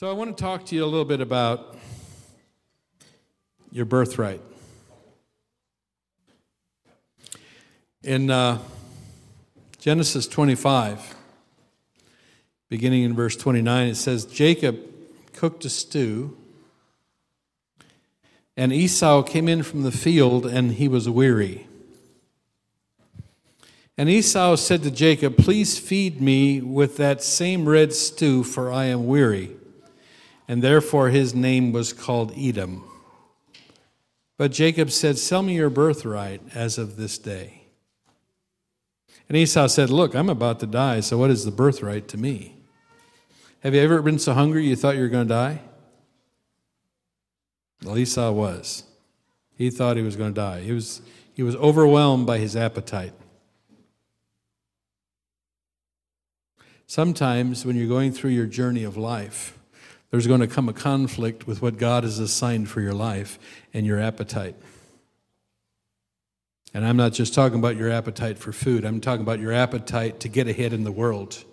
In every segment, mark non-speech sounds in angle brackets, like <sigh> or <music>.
So, I want to talk to you a little bit about your birthright. In uh, Genesis 25, beginning in verse 29, it says Jacob cooked a stew, and Esau came in from the field, and he was weary. And Esau said to Jacob, Please feed me with that same red stew, for I am weary. And therefore his name was called Edom. But Jacob said, Sell me your birthright as of this day. And Esau said, Look, I'm about to die, so what is the birthright to me? Have you ever been so hungry you thought you were going to die? Well, Esau was. He thought he was going to die. He was, he was overwhelmed by his appetite. Sometimes when you're going through your journey of life, there's going to come a conflict with what God has assigned for your life and your appetite. And I'm not just talking about your appetite for food, I'm talking about your appetite to get ahead in the world,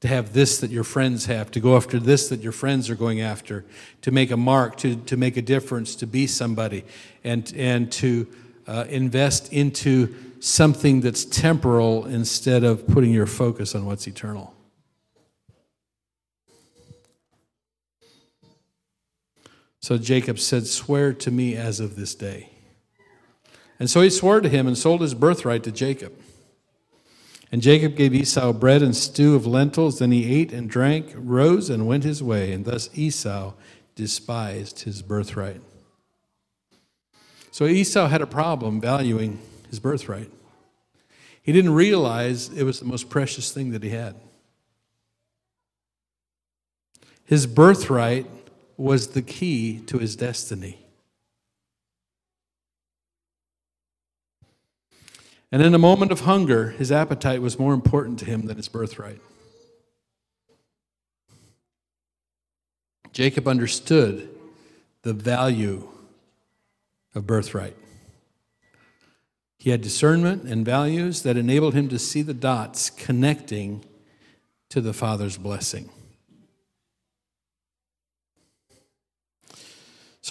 to have this that your friends have, to go after this that your friends are going after, to make a mark, to, to make a difference, to be somebody, and, and to uh, invest into something that's temporal instead of putting your focus on what's eternal. So Jacob said, Swear to me as of this day. And so he swore to him and sold his birthright to Jacob. And Jacob gave Esau bread and stew of lentils. Then he ate and drank, rose and went his way. And thus Esau despised his birthright. So Esau had a problem valuing his birthright. He didn't realize it was the most precious thing that he had. His birthright was the key to his destiny. And in a moment of hunger, his appetite was more important to him than his birthright. Jacob understood the value of birthright. He had discernment and values that enabled him to see the dots connecting to the Father's blessing.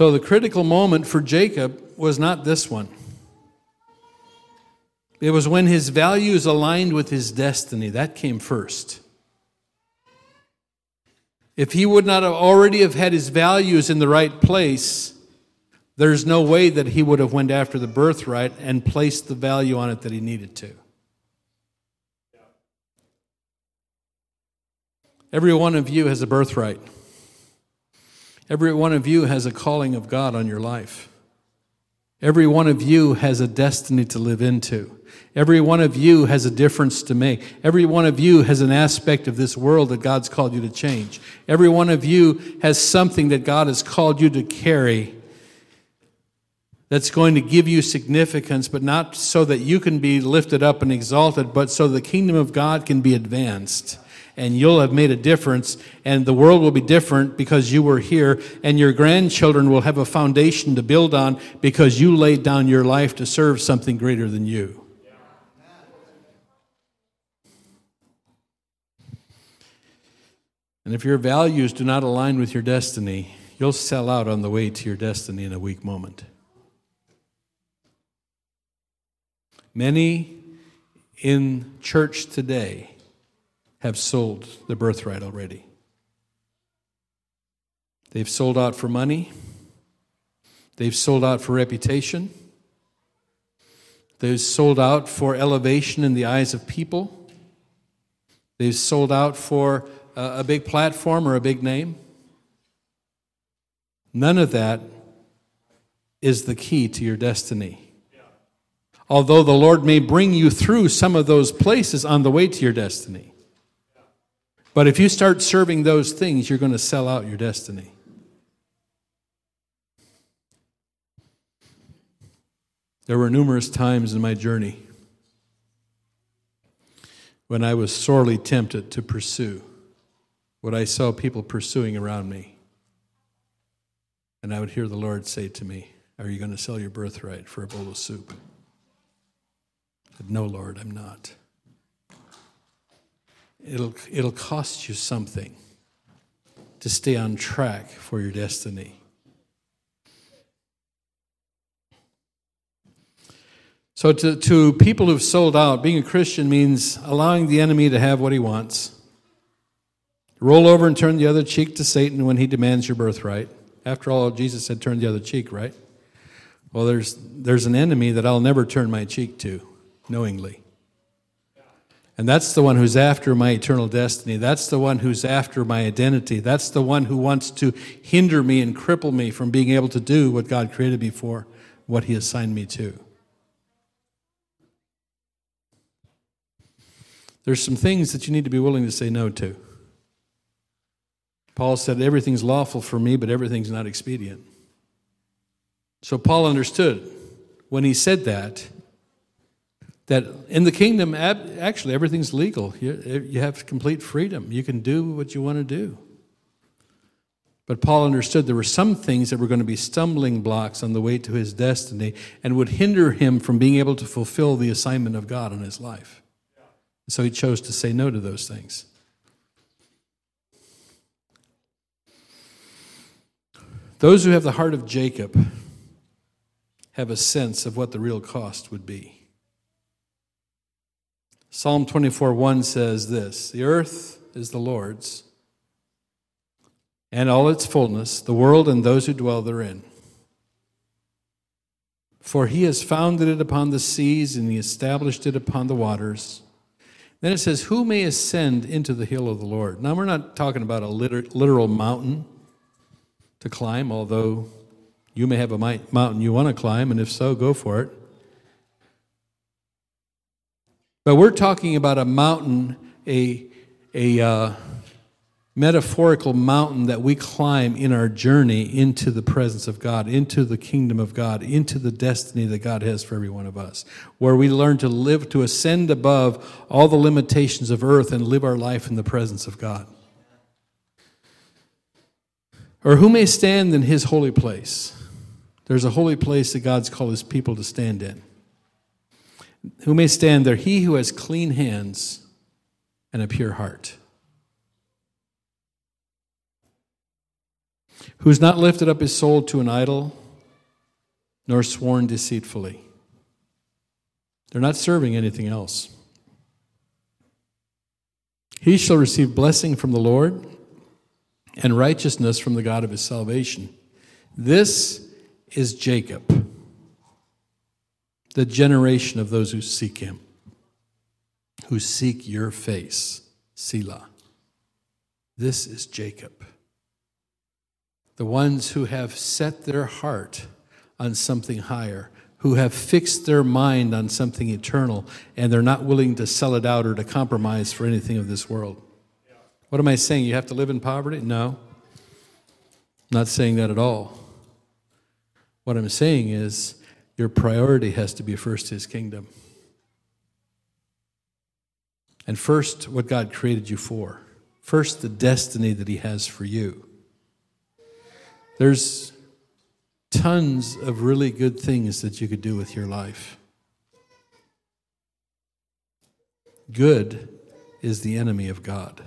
So the critical moment for Jacob was not this one. It was when his values aligned with his destiny. That came first. If he would not have already have had his values in the right place, there's no way that he would have went after the birthright and placed the value on it that he needed to. Every one of you has a birthright. Every one of you has a calling of God on your life. Every one of you has a destiny to live into. Every one of you has a difference to make. Every one of you has an aspect of this world that God's called you to change. Every one of you has something that God has called you to carry that's going to give you significance, but not so that you can be lifted up and exalted, but so the kingdom of God can be advanced. And you'll have made a difference, and the world will be different because you were here, and your grandchildren will have a foundation to build on because you laid down your life to serve something greater than you. And if your values do not align with your destiny, you'll sell out on the way to your destiny in a weak moment. Many in church today have sold the birthright already. They've sold out for money. They've sold out for reputation. They've sold out for elevation in the eyes of people. They've sold out for a, a big platform or a big name. None of that is the key to your destiny although the Lord may bring you through some of those places on the way to your destiny. But if you start serving those things, you're going to sell out your destiny. There were numerous times in my journey when I was sorely tempted to pursue what I saw people pursuing around me. And I would hear the Lord say to me, Are you going to sell your birthright for a bowl of soup? said, No, Lord, I'm not. It'll, it'll cost you something. to stay on track for your destiny. So, to, to people who've sold out, being a Christian means allowing the enemy to have what he wants. Roll over and turn the other cheek to Satan when he demands your birthright. After all, Jesus said, turn the other cheek, right? Well, there's, there's an enemy that I'll never turn my cheek to, knowingly. And that's the one who's after my eternal destiny. That's the one who's after my identity. That's the one who wants to hinder me and cripple me from being able to do what God created me for, what He assigned me to. There's some things that you need to be willing to say no to. Paul said, Everything's lawful for me, but everything's not expedient. So Paul understood when he said that, that in the kingdom, actually, everything's legal. You have complete freedom. You can do what you want to do. But Paul understood there were some things that were going to be stumbling blocks on the way to his destiny and would hinder him from being able to fulfill the assignment of God in his life. So he chose to say no to those things. Those who have the heart of Jacob have a sense of what the real cost would be. Psalm 24 1 says this The earth is the Lord's, and all its fullness, the world and those who dwell therein. For he has founded it upon the seas, and he established it upon the waters. Then it says, Who may ascend into the hill of the Lord? Now, we're not talking about a literal mountain to climb, although you may have a mountain you want to climb, and if so, go for it. But we're talking about a mountain, a, a, uh, metaphorical mountain that we climb in our journey into the presence of God, into the kingdom of God, into the destiny that God has for every one of us, where we learn to live, to ascend above all the limitations of earth and live our life in the presence of God. Or who may stand in his holy place? There's a holy place that God's called his people to stand in. Who may stand there? He who has clean hands and a pure heart Who has not lifted up his soul to an idol, nor sworn deceitfully. They're not serving anything else. He shall receive blessing from the Lord and righteousness from the God of his salvation. This is Jacob, the generation of those who seek him, who seek your face, Selah. This is Jacob the ones who have set their heart on something higher, who have fixed their mind on something eternal, and they're not willing to sell it out or to compromise for anything of this world. What am I saying? You have to live in poverty? No. not saying that at all. What I'm saying is your priority has to be first His kingdom. And first, what God created you for. First, the destiny that He has for you. There's tons of really good things that you could do with your life. Good is the enemy of God.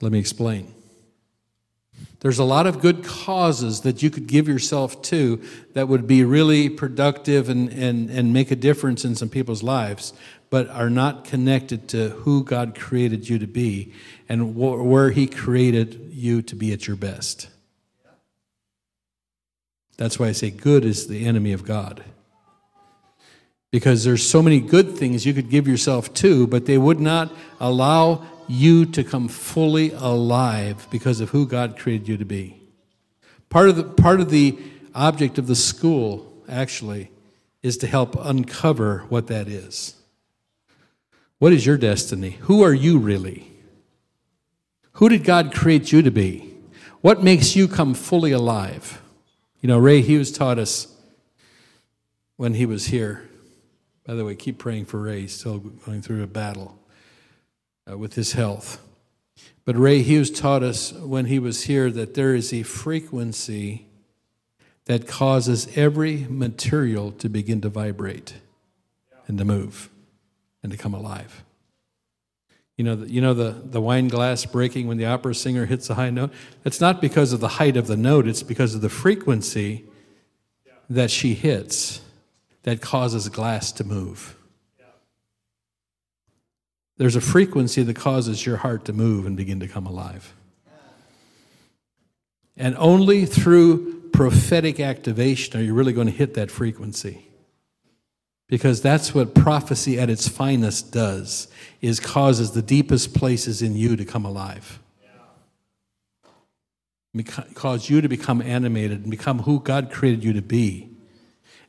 Let me explain. There's a lot of good causes that you could give yourself to that would be really productive and, and, and make a difference in some people's lives, but are not connected to who God created you to be and wh- where He created you to be at your best. That's why I say good is the enemy of God. Because there's so many good things you could give yourself to, but they would not allow you to come fully alive because of who God created you to be. Part of the, part of the object of the school, actually, is to help uncover what that is. What is your destiny? Who are you really? Who did God create you to be? What makes you come fully alive? You know, Ray Hughes taught us when he was here. By the way, keep praying for Ray, still going through a battle uh, with his health. But Ray Hughes taught us when he was here that there is a frequency that causes every material to begin to vibrate and to move and to come alive. You know, the, you know the, the wine glass breaking when the opera singer hits a high note? It's not because of the height of the note, it's because of the frequency that she hits that causes glass to move. There's a frequency that causes your heart to move and begin to come alive. And only through prophetic activation are you really going to hit that frequency. Because that's what prophecy at its finest does is causes the deepest places in you to come alive. Cause you to become animated and become who god created you to be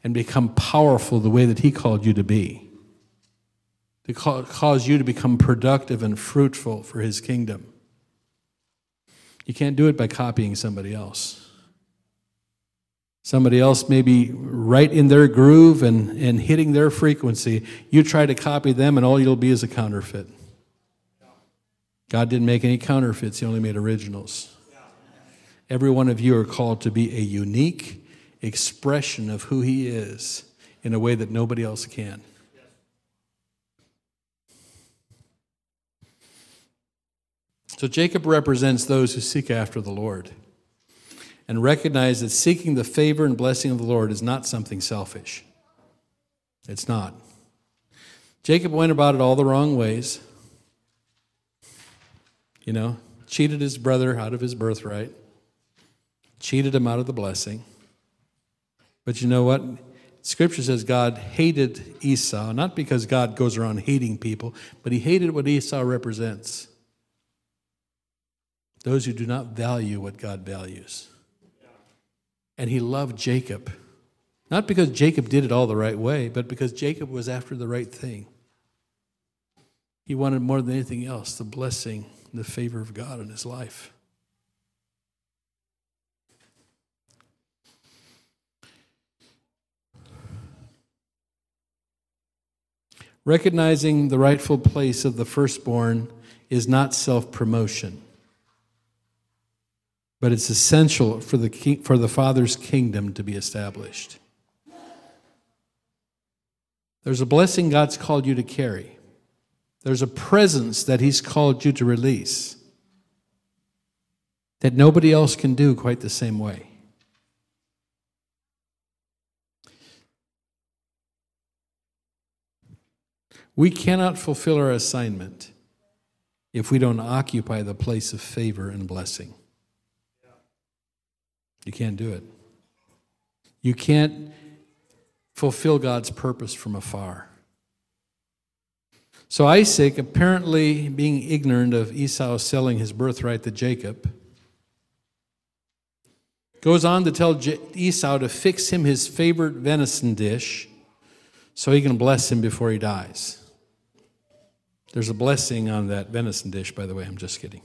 and become powerful the way that he called you to be to cause you to become productive and fruitful for his kingdom you can't do it by copying somebody else Somebody else may be right in their groove and, and hitting their frequency. You try to copy them, and all you'll be is a counterfeit. God didn't make any counterfeits, He only made originals. Every one of you are called to be a unique expression of who He is in a way that nobody else can. So Jacob represents those who seek after the Lord and recognize that seeking the favor and blessing of the Lord is not something selfish. It's not. Jacob went about it all the wrong ways. You know, cheated his brother out of his birthright, cheated him out of the blessing. But you know what? Scripture says God hated Esau, not because God goes around hating people, but he hated what Esau represents those who do not value what God values and he loved Jacob. Not because Jacob did it all the right way, but because Jacob was after the right thing. He wanted more than anything else the blessing, the favor of God in his life. Recognizing the rightful place of the firstborn is not self promotion but it's essential for the, for the Father's kingdom to be established. There's a blessing God's called you to carry, there's a presence that He's called you to release that nobody else can do quite the same way. We cannot fulfill our assignment if we don't occupy the place of favor and blessing. You can't do it. You can't fulfill God's purpose from afar. So Isaac, apparently being ignorant of Esau selling his birthright to Jacob, goes on to tell Esau to fix him his favorite venison dish so he can bless him before he dies. There's a blessing on that venison dish, by the way, I'm just kidding.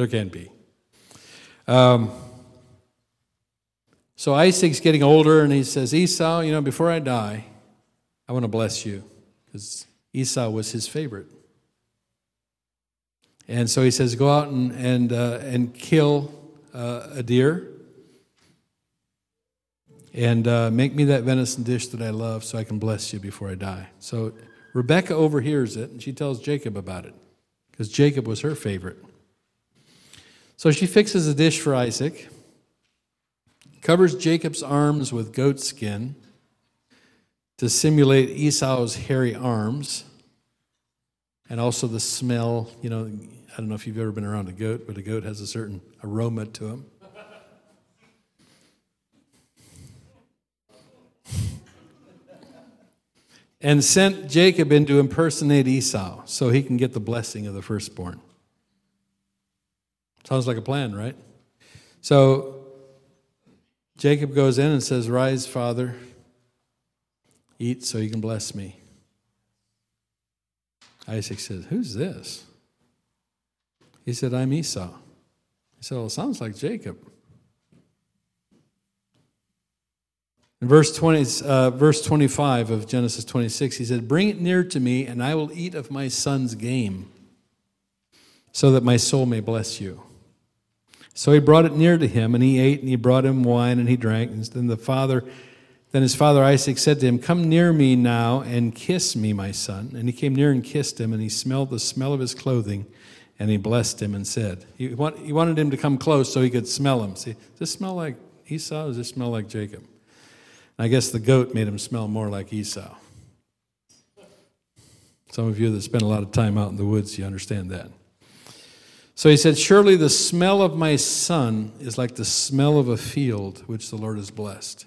There can be. Um, so Isaac's getting older, and he says, Esau, you know, before I die, I want to bless you, because Esau was his favorite. And so he says, Go out and, and, uh, and kill uh, a deer and uh, make me that venison dish that I love so I can bless you before I die. So Rebecca overhears it and she tells Jacob about it because Jacob was her favorite. So she fixes a dish for Isaac, covers Jacob's arms with goat skin to simulate Esau's hairy arms, and also the smell. You know, I don't know if you've ever been around a goat, but a goat has a certain aroma to him. and sent Jacob in to impersonate Esau so he can get the blessing of the firstborn. Sounds like a plan, right? So Jacob goes in and says, Rise, Father, eat so you can bless me. Isaac says, Who's this? He said, I'm Esau. He said, Well, it sounds like Jacob. In verse, 20, uh, verse 25 of Genesis 26, he said, Bring it near to me, and I will eat of my son's game, so that my soul may bless you. So he brought it near to him, and he ate, and he brought him wine, and he drank. And then the father Then his father Isaac said to him, Come near me now and kiss me, my son. And he came near and kissed him, and he smelled the smell of his clothing, and he blessed him and said, He, want, he wanted him to come close so he could smell him. See, does this smell like Esau? does this smell like Jacob? And I guess the goat made him smell more like Esau. Some of you that spend a lot of time out in the woods, you understand that. So he said, Surely the smell of my son is like the smell of a field which the Lord has blessed.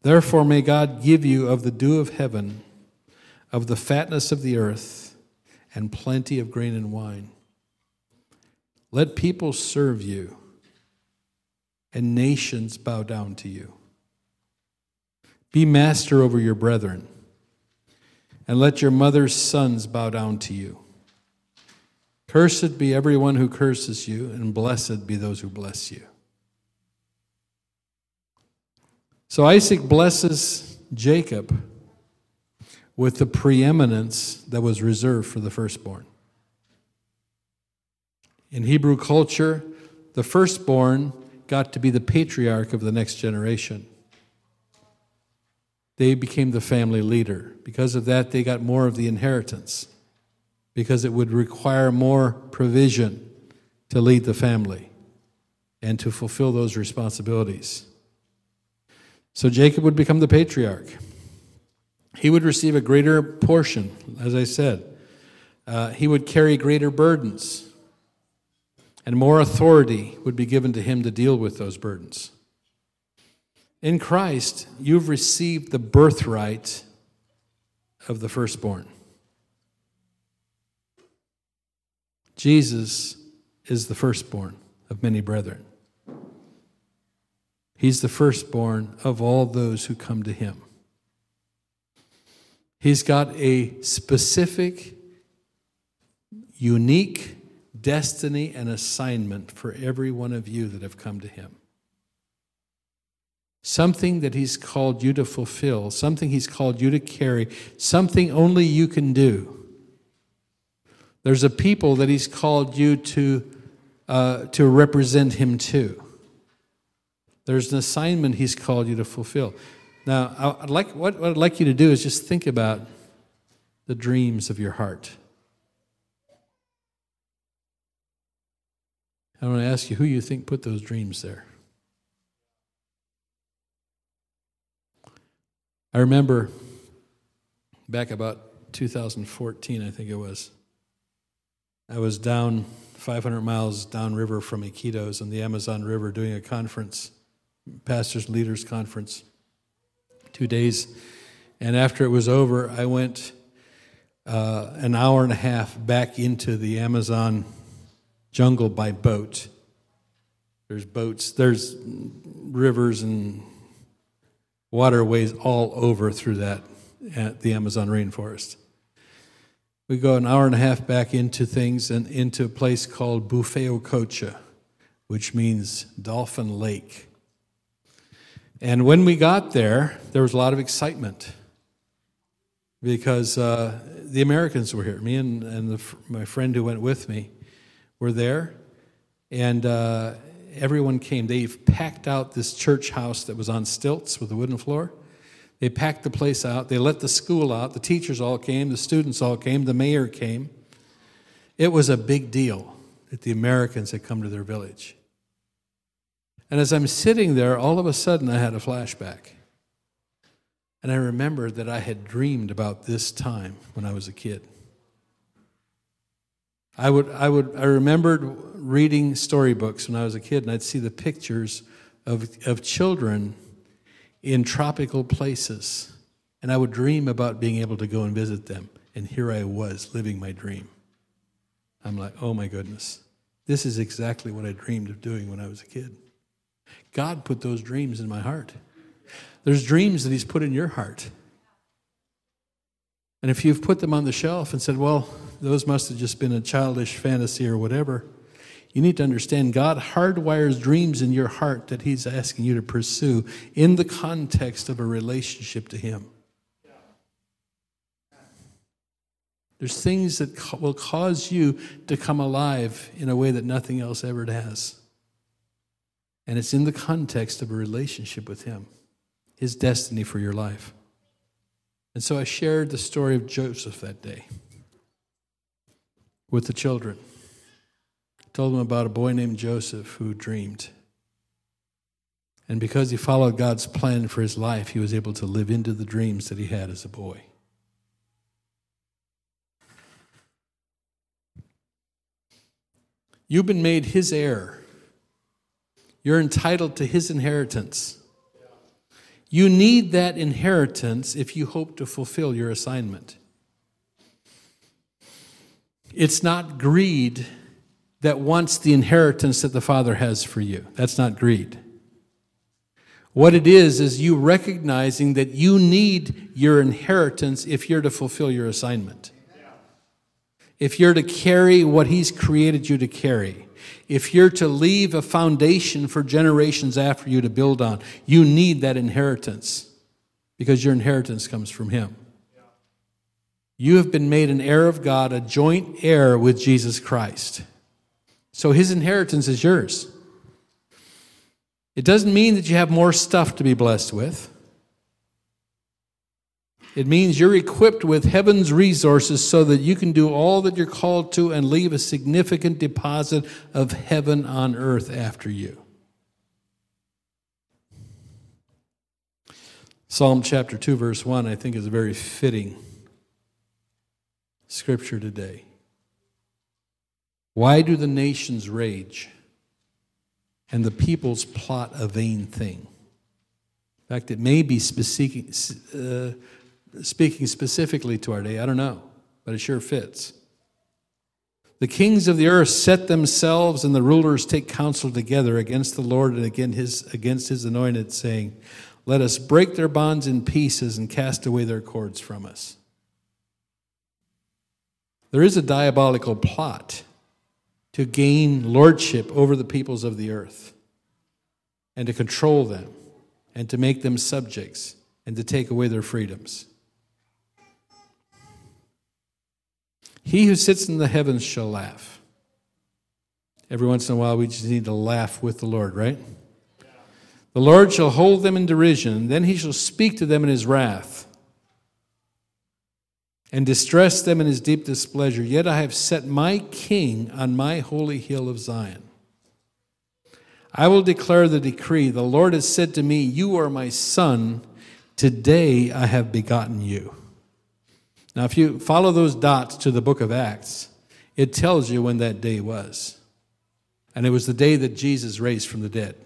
Therefore, may God give you of the dew of heaven, of the fatness of the earth, and plenty of grain and wine. Let people serve you, and nations bow down to you. Be master over your brethren, and let your mother's sons bow down to you. Cursed be everyone who curses you, and blessed be those who bless you. So Isaac blesses Jacob with the preeminence that was reserved for the firstborn. In Hebrew culture, the firstborn got to be the patriarch of the next generation. They became the family leader. Because of that, they got more of the inheritance, because it would require more provision to lead the family and to fulfill those responsibilities. So Jacob would become the patriarch. He would receive a greater portion, as I said. Uh, he would carry greater burdens, and more authority would be given to him to deal with those burdens. In Christ, you've received the birthright of the firstborn. Jesus is the firstborn of many brethren. He's the firstborn of all those who come to him. He's got a specific, unique destiny and assignment for every one of you that have come to him. Something that he's called you to fulfill, something he's called you to carry, something only you can do. There's a people that he's called you to, uh, to represent him to. There's an assignment He's called you to fulfill. Now, I'd like, what, what I'd like you to do is just think about the dreams of your heart. I want to ask you who you think put those dreams there. I remember back about 2014, I think it was. I was down 500 miles downriver from Iquitos on the Amazon River doing a conference pastors leaders conference two days. And after it was over i went uh, an hour and a half back into the amazon jungle by boat. There's boats there's rivers and waterways all over through that at the amazon rainforest we go an hour and a half back into things and into a place called Bufeo Cocha, which means Dolphin Lake. And when we got there, there was a lot of excitement because uh, the Americans were here. Me and, and the, my friend who went with me were there, and uh, everyone came. They packed out this church house that was on stilts with a wooden floor. They packed the place out. They let the school out. The teachers all came. The students all came. The mayor came. It was a big deal that the Americans had come to their village. And as I'm sitting there, all of a sudden I had a flashback. And I remembered that I had dreamed about this time when I was a kid. I would, I would, I remembered reading storybooks when I was a kid, and I'd see the pictures of, of children in tropical places. And I would dream about being able to go and visit them. And here I was living my dream. I'm like, oh my goodness, this is exactly what I dreamed of doing when I was a kid. God put those dreams in my heart. There's dreams that He's put in your heart. And if you've put them on the shelf and said, well, those must have just been a childish fantasy or whatever, you need to understand God hardwires dreams in your heart that He's asking you to pursue in the context of a relationship to Him. There's things that will cause you to come alive in a way that nothing else ever has. And it's in the context of a relationship with Him. his destiny for your life. And so I shared the story of Joseph that day with the children. Told them about a boy named Joseph who dreamed. And because he followed God's plan for his life, he was able to live into the dreams that he had as a boy. You've been made his heir. You're entitled to his inheritance. You need that inheritance if you hope to fulfill your assignment. It's not greed that wants the inheritance that the Father has for you. That's not greed. What it is, is you recognizing that you need your inheritance if you're to fulfill your assignment. If you're to carry what He's created you to carry if you're to leave a foundation for generations after you to build on, you need that inheritance because your inheritance comes from Him. You have been made an heir of God, a joint heir with Jesus Christ. So His inheritance is yours. It doesn't mean that you have more stuff to be blessed with. It means you're equipped with heaven's resources so that you can do all that you're called to and leave a significant deposit of heaven on earth after you. Psalm chapter 2, verse 1, I think is a very fitting scripture today. Why do the nations rage and the peoples plot a vain thing? In fact, it may be speaking, uh, speaking specifically to our day. I don't know, but it sure fits. The kings of the earth set themselves, and the rulers take counsel together against the Lord and against his, against his anointed, saying, Let us break their bonds in pieces and cast away their cords from us. There is a diabolical plot to gain lordship over the peoples of the earth and to control them and to make them subjects and to take away their freedoms. He who sits in the heavens shall laugh. Every once in a while, we just need to laugh with the Lord, right? The Lord shall hold them in derision, then he shall speak to them in his wrath and distress them in his deep displeasure. Yet I have set my king on my holy hill of Zion. I will declare the decree. The Lord has said to me, You are my son. Today I have begotten you. Now, if you follow those dots to the book of Acts, it tells you when that day was. And it was the day that Jesus raised from the dead.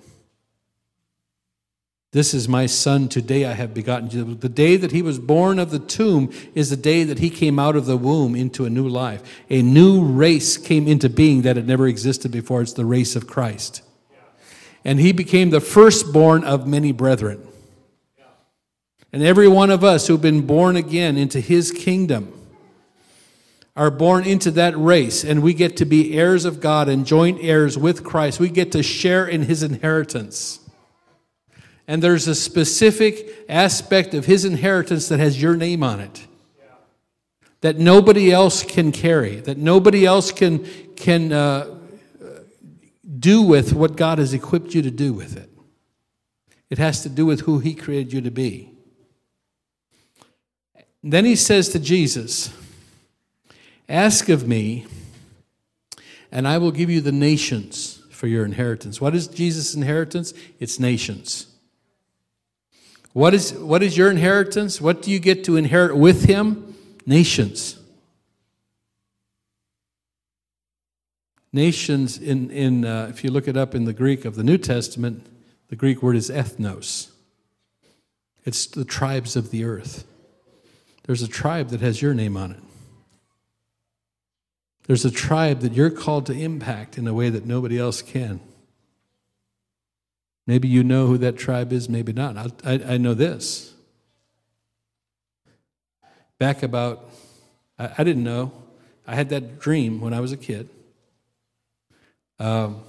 This is my son, today I have begotten you. The day that he was born of the tomb is the day that he came out of the womb into a new life. A new race came into being that had never existed before. It's the race of Christ. And he became the firstborn of many brethren. And every one of us who've been born again into his kingdom are born into that race, and we get to be heirs of God and joint heirs with Christ. We get to share in his inheritance. And there's a specific aspect of his inheritance that has your name on it. That nobody else can carry, that nobody else can, can uh, do with what God has equipped you to do with it. It has to do with who He created you to be. Then he says to Jesus, Ask of me, and I will give you the nations for your inheritance. What is Jesus' inheritance? It's nations. What is, what is your inheritance? What do you get to inherit with him? Nations. Nations, in, in, uh, if you look it up in the Greek of the New Testament, the Greek word is ethnos. It's the tribes of the earth. There's a tribe that has your name on it. There's a tribe that you're called to impact in a way that nobody else can. Maybe you know who that tribe is, maybe not. I, I, know this. Back about, I, I, didn't know. I had that dream when I was a kid. Um,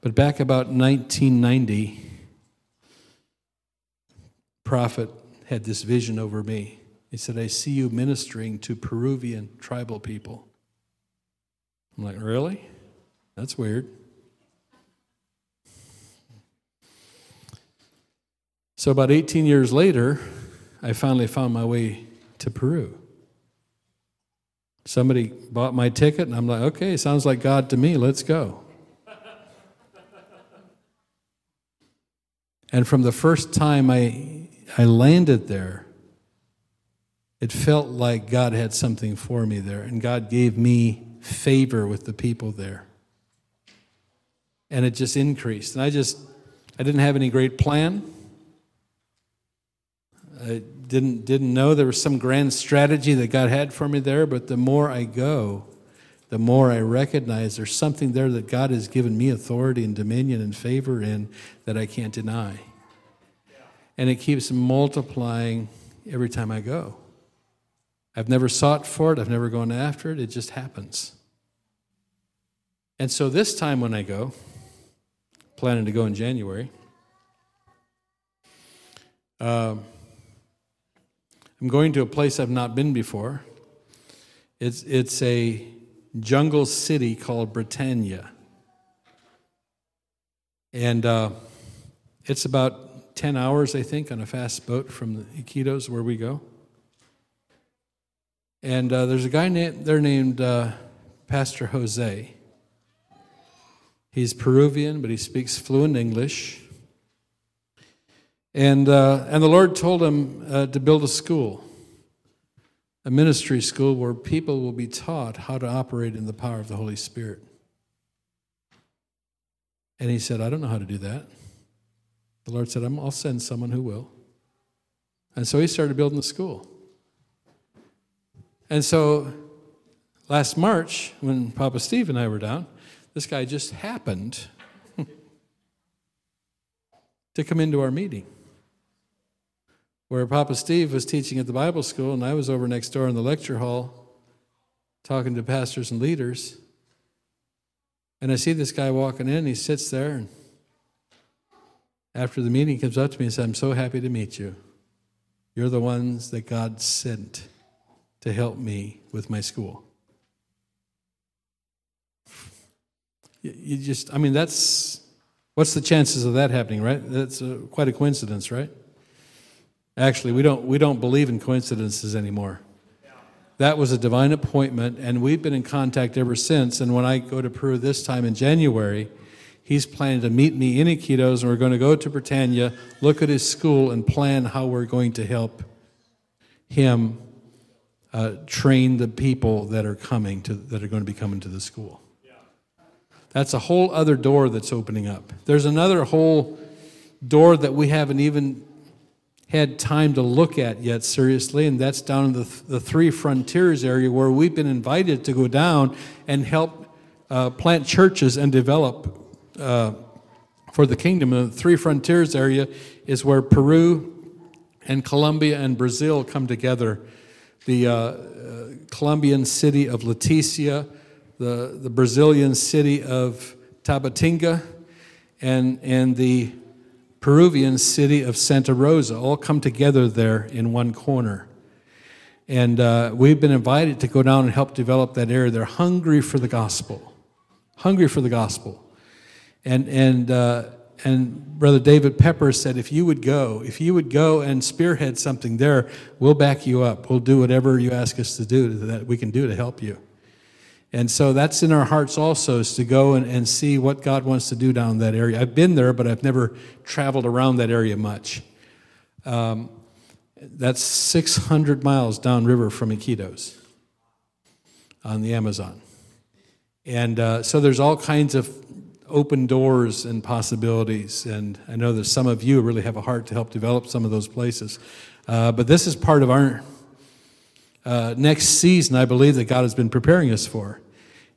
but back about 1990, prophet had this vision over me. He said, I see you ministering to Peruvian tribal people. I'm like, really? That's weird. So, about 18 years later, I finally found my way to Peru. Somebody bought my ticket, and I'm like, okay, sounds like God to me, let's go. and from the first time I, I landed there, it felt like God had something for me there, and God gave me favor with the people there. And it just increased. And I just, I didn't have any great plan. I didn't, didn't know there was some grand strategy that God had for me there, but the more I go, the more I recognize there's something there that God has given me authority and dominion and favor in that I can't deny. And it keeps multiplying every time I go. I've never sought for it, I've never gone after it, it just happens. And so this time when I go, planning to go in January, um, I'm going to a place I've not been before. It's, it's a jungle city called Britannia. And uh, it's about 10 hours, I think, on a fast boat from the Iquitos where we go. And uh, there's a guy named, there named uh, Pastor Jose. He's Peruvian, but he speaks fluent English. And, uh, and the Lord told him uh, to build a school, a ministry school where people will be taught how to operate in the power of the Holy Spirit. And he said, I don't know how to do that. The Lord said, I'll send someone who will. And so he started building the school. And so last March, when Papa Steve and I were down, this guy just happened <laughs> to come into our meeting where Papa Steve was teaching at the Bible school, and I was over next door in the lecture hall talking to pastors and leaders. And I see this guy walking in, he sits there, and after the meeting, he comes up to me and says, I'm so happy to meet you. You're the ones that God sent to help me with my school. You just, I mean, that's, what's the chances of that happening, right? That's a, quite a coincidence, right? Actually, we don't, we don't believe in coincidences anymore. That was a divine appointment, and we've been in contact ever since. And when I go to Peru this time in January, he's planning to meet me in Iquitos, and we're going to go to Britannia, look at his school, and plan how we're going to help him uh, train the people that are coming to that are going to be coming to the school. That's a whole other door that's opening up. There's another whole door that we haven't even had time to look at yet seriously, and that's down in the, the Three Frontiers area where we've been invited to go down and help uh, plant churches and develop uh, for the kingdom. And the Three Frontiers area is where Peru and Colombia and Brazil come together. The uh, uh Colombian city of Leticia, the, the Brazilian city of Tabatinga, and, and the Peruvian city of Santa Rosa all come together there in one corner. And uh, we've been invited to go down and help develop that area. They're hungry for the gospel, hungry for the gospel. And, and, uh, and Brother David Pepper said, if you would go, if you would go and spearhead something there, we'll back you up. We'll do whatever you ask us to do that we can do to help you. And so that's in our hearts also is to go and, and see what God wants to do down that area. I've been there, but I've never traveled around that area much. Um, that's 600 miles downriver from Iquitos on the Amazon. And uh, so there's all kinds of open doors and possibilities. And I know that some of you really have a heart to help develop some of those places. Uh, but this is part of our uh, next season, I believe that God has been preparing us for,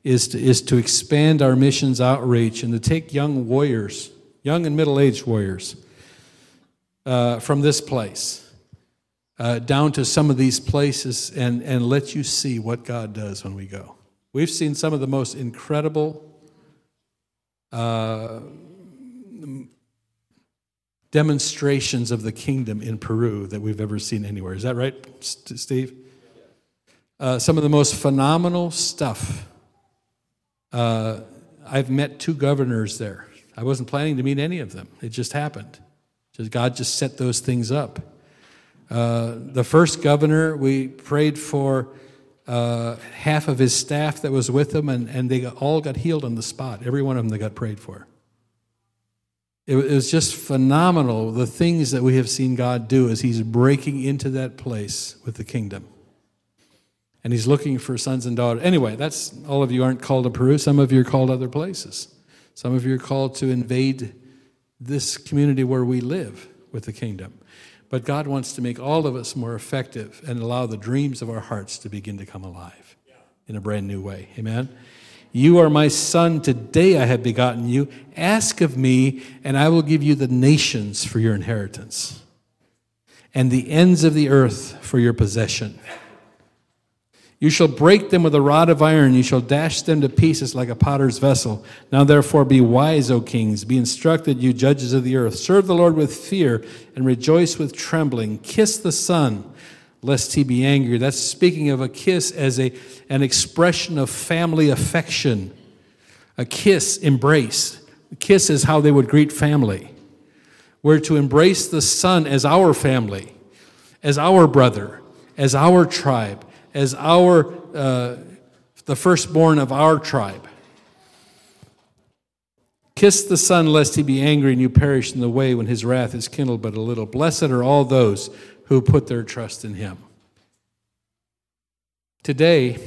is to, is to expand our missions outreach and to take young warriors, young and middle aged warriors, uh, from this place uh, down to some of these places and, and let you see what God does when we go. We've seen some of the most incredible uh, demonstrations of the kingdom in Peru that we've ever seen anywhere. Is that right, Steve? Uh, some of the most phenomenal stuff. Uh, I've met two governors there. I wasn't planning to meet any of them, it just happened. Just God just set those things up. Uh, the first governor, we prayed for uh, half of his staff that was with him, and, and they all got healed on the spot. Every one of them they got prayed for. It was just phenomenal the things that we have seen God do as He's breaking into that place with the kingdom. And He's looking for sons and daughters. Anyway, that's all of you aren't called to Peru. Some of you are called other places. Some of you are called to invade this community where we live with the kingdom. But God wants to make all of us more effective and allow the dreams of our hearts to begin to come alive in a brand new way. Amen? You are my son, today I have begotten you. Ask of me, and I will give you the nations for your inheritance, and the ends of the earth for your possession. You shall break them with a rod of iron, you shall dash them to pieces like a potter's vessel. Now therefore be wise, O kings, be instructed, you judges of the earth. Serve the Lord with fear and rejoice with trembling. Kiss the Son, lest he be angry. That's speaking of a kiss as a, an expression of family affection. A kiss, embrace. A kiss is how they would greet family. We're to embrace the Son as our family, as our brother, as our tribe as our uh, the firstborn of our tribe. Kiss the Son, lest he be angry and you perish in the way when his wrath is kindled but a little. Blessed are all those who put their trust in him. Today,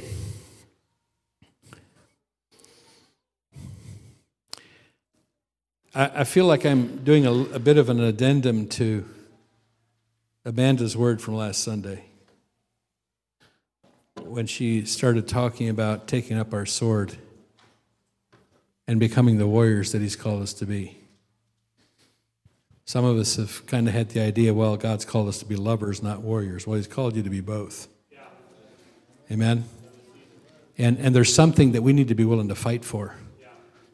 I, feel like I'm doing a, a bit of an addendum to Amanda's word from last Sunday when she started talking about taking up our sword and becoming the warriors that He's called us to be. Some of us have kind of had the idea, well, God's called us to be lovers, not warriors. Well, He's called you to be both. Yeah. Amen? And, and there's something that we need to be willing to fight for. Yeah.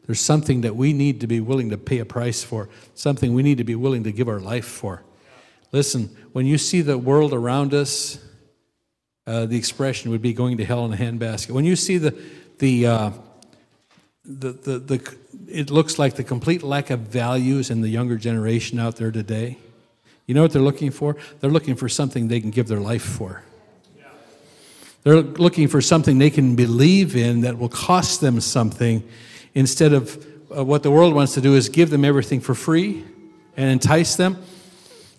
There's something that we need to be willing to pay a price for, something we need to be willing to give our life for. Yeah. Listen, when you see the world around us, uh, the expression would be going to hell in a handbasket. When you see the, the, uh, the, the, the, it looks like the complete lack of values in the younger generation out there today. You know what they're looking for? They're looking for something they can give their life for. They're looking for something they can believe in that will cost them something instead of uh, what the world wants to do is give them everything for free and entice them.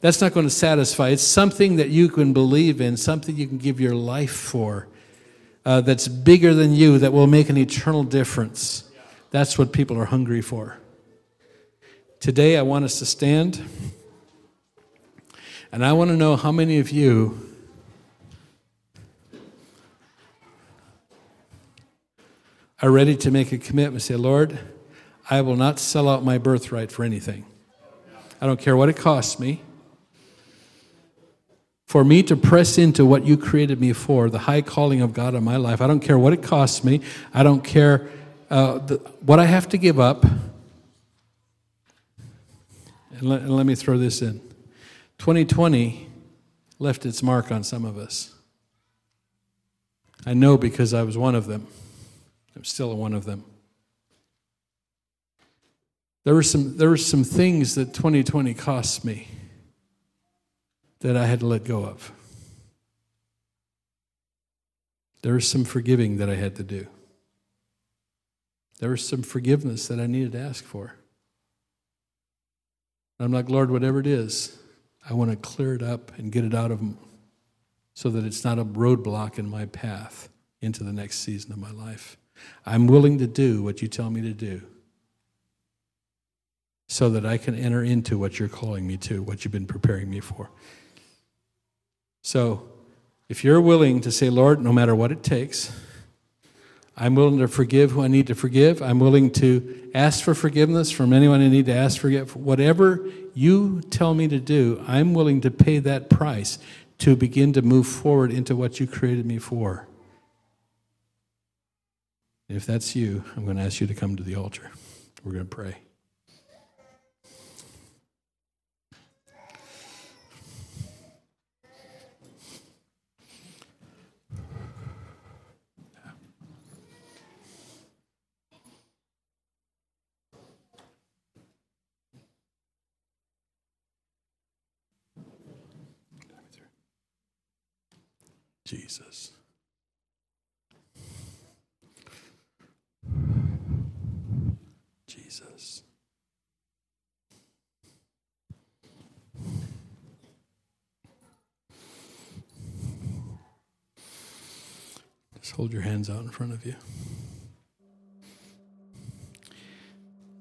That's not going to satisfy. It's something that you can believe in, something you can give your life for, uh, that's bigger than you, that will make an eternal difference. That's what people are hungry for. Today, I want us to stand, and I want to know how many of you are ready to make a commitment say, Lord, I will not sell out my birthright for anything. I don't care what it costs me for me to press into what you created me for, the high calling of God on my life. I don't care what it costs me. I don't care uh, the, what I have to give up. And let, and let me throw this in 2020 left its mark on some of us. I know because I was one of them. I'm still one of them. There were some, there were some things that 2020 cost me that I had to let go of. There was some forgiving that I had to do. There was some forgiveness that I needed to ask for. I'm like, Lord, whatever it is, I want to clear it up and get it out of them so that it's not a roadblock in my path into the next season of my life. I'm willing to do what you tell me to do so that I can enter into what you're calling me to, what you've been preparing me for. So, if you're willing to say, Lord, no matter what it takes, I'm willing to forgive who I need to forgive. I'm willing to ask for forgiveness from anyone I need to ask for whatever you tell me to do, I'm willing to pay that price to begin to move forward into what you created me for. If that's you, I'm going to ask you to come to the altar. We're going to pray. Jesus. Jesus. Just hold your hands out in front of you.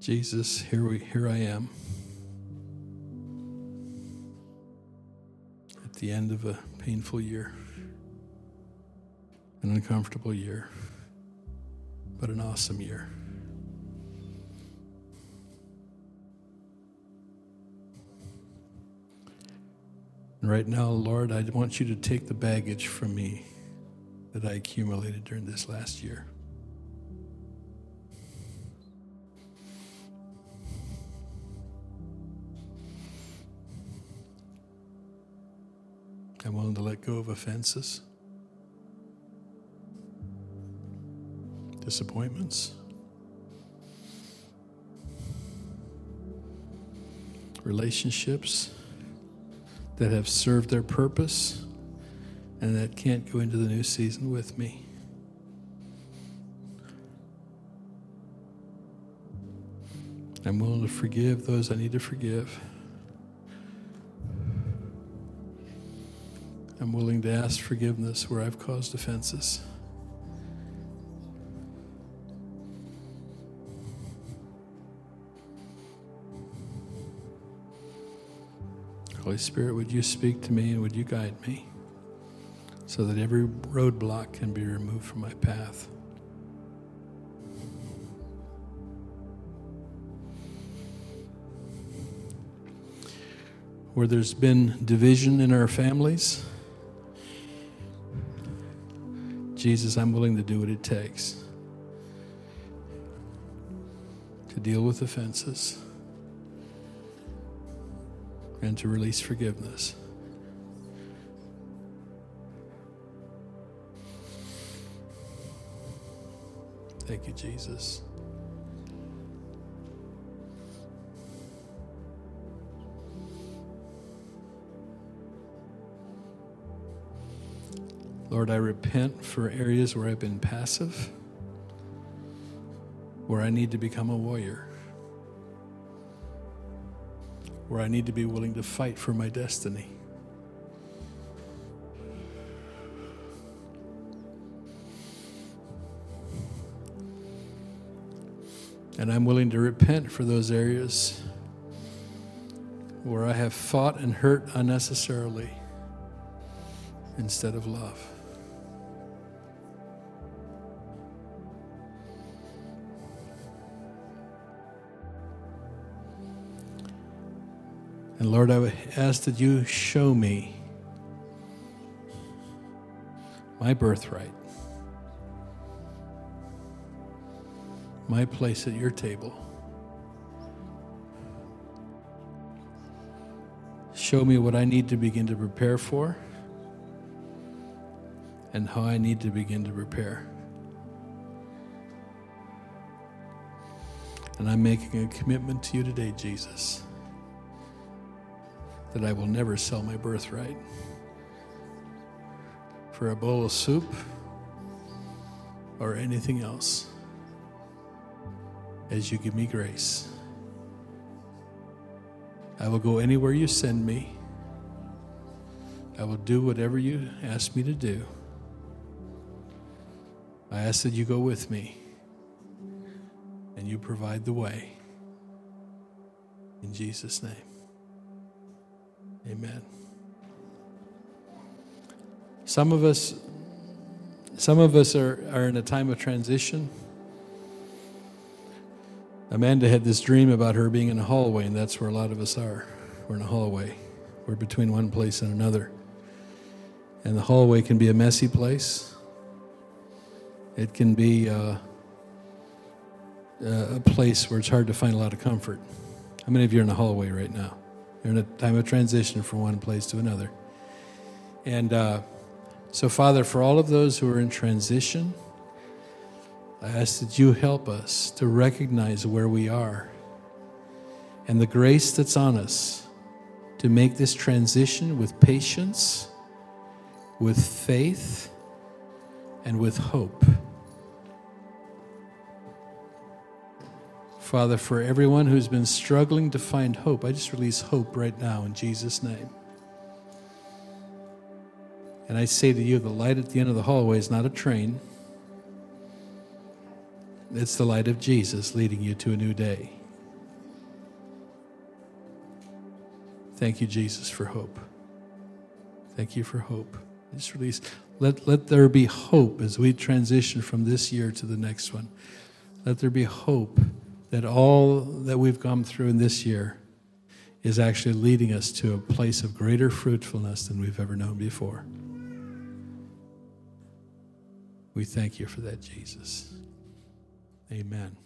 Jesus, here we here I am. At the end of a painful year. An uncomfortable year. But an awesome year. And right now, Lord, I want you to take the baggage from me that I accumulated during this last year. I'm willing to let go of offenses, disappointments, relationships that have served their purpose and that can't go into the new season with me. I'm willing to forgive those I need to forgive. I'm willing to ask forgiveness where I've caused offenses. Holy Spirit, would you speak to me and would you guide me so that every roadblock can be removed from my path? Where there's been division in our families, Jesus, I'm willing to do what it takes to deal with offenses and to release forgiveness. Thank you, Jesus. Lord, I repent for areas where I've been passive, where I need to become a warrior, where I need to be willing to fight for my destiny. And I'm willing to repent for those areas where I have fought and hurt unnecessarily instead of love. And Lord, I ask that you show me my birthright, my place at your table. Show me what I need to begin to prepare for and how I need to begin to prepare. And I'm making a commitment to you today, Jesus that I will never sell my birthright for a bowl of soup or anything else as you give me grace. I will go anywhere you send me. I will do whatever you ask me to do. I ask that you go with me and you provide the way. In Jesus' name. Amen. Some of us some of us are, are in a time of transition. Amanda had this dream about her being in a hallway, and that's where a lot of us are. We're in a hallway. We're between one place and another. And the hallway can be a messy place. It can be uh, a place where it's hard to find a lot of comfort. How many of you are in a hallway right now? You're in a time of transition from one place to another. And uh, so, Father, for all of those who are in transition, I ask that you help us to recognize where we are and the grace that's on us to make this transition with patience, with faith and with hope. Father, for everyone who's been struggling to find hope, I just release hope right now in Jesus' name. And I say to you, the light at the end of the hallway is not a train. It's the light of Jesus leading you to a new day. Thank you, Jesus, for hope. Thank you for hope. Just release. Let, let there be hope as we transition from this year to the next one. Let there be hope that all that we've gone through in this year is actually leading us to a place of greater fruitfulness than we've ever known before. We thank you for that, Jesus. Amen.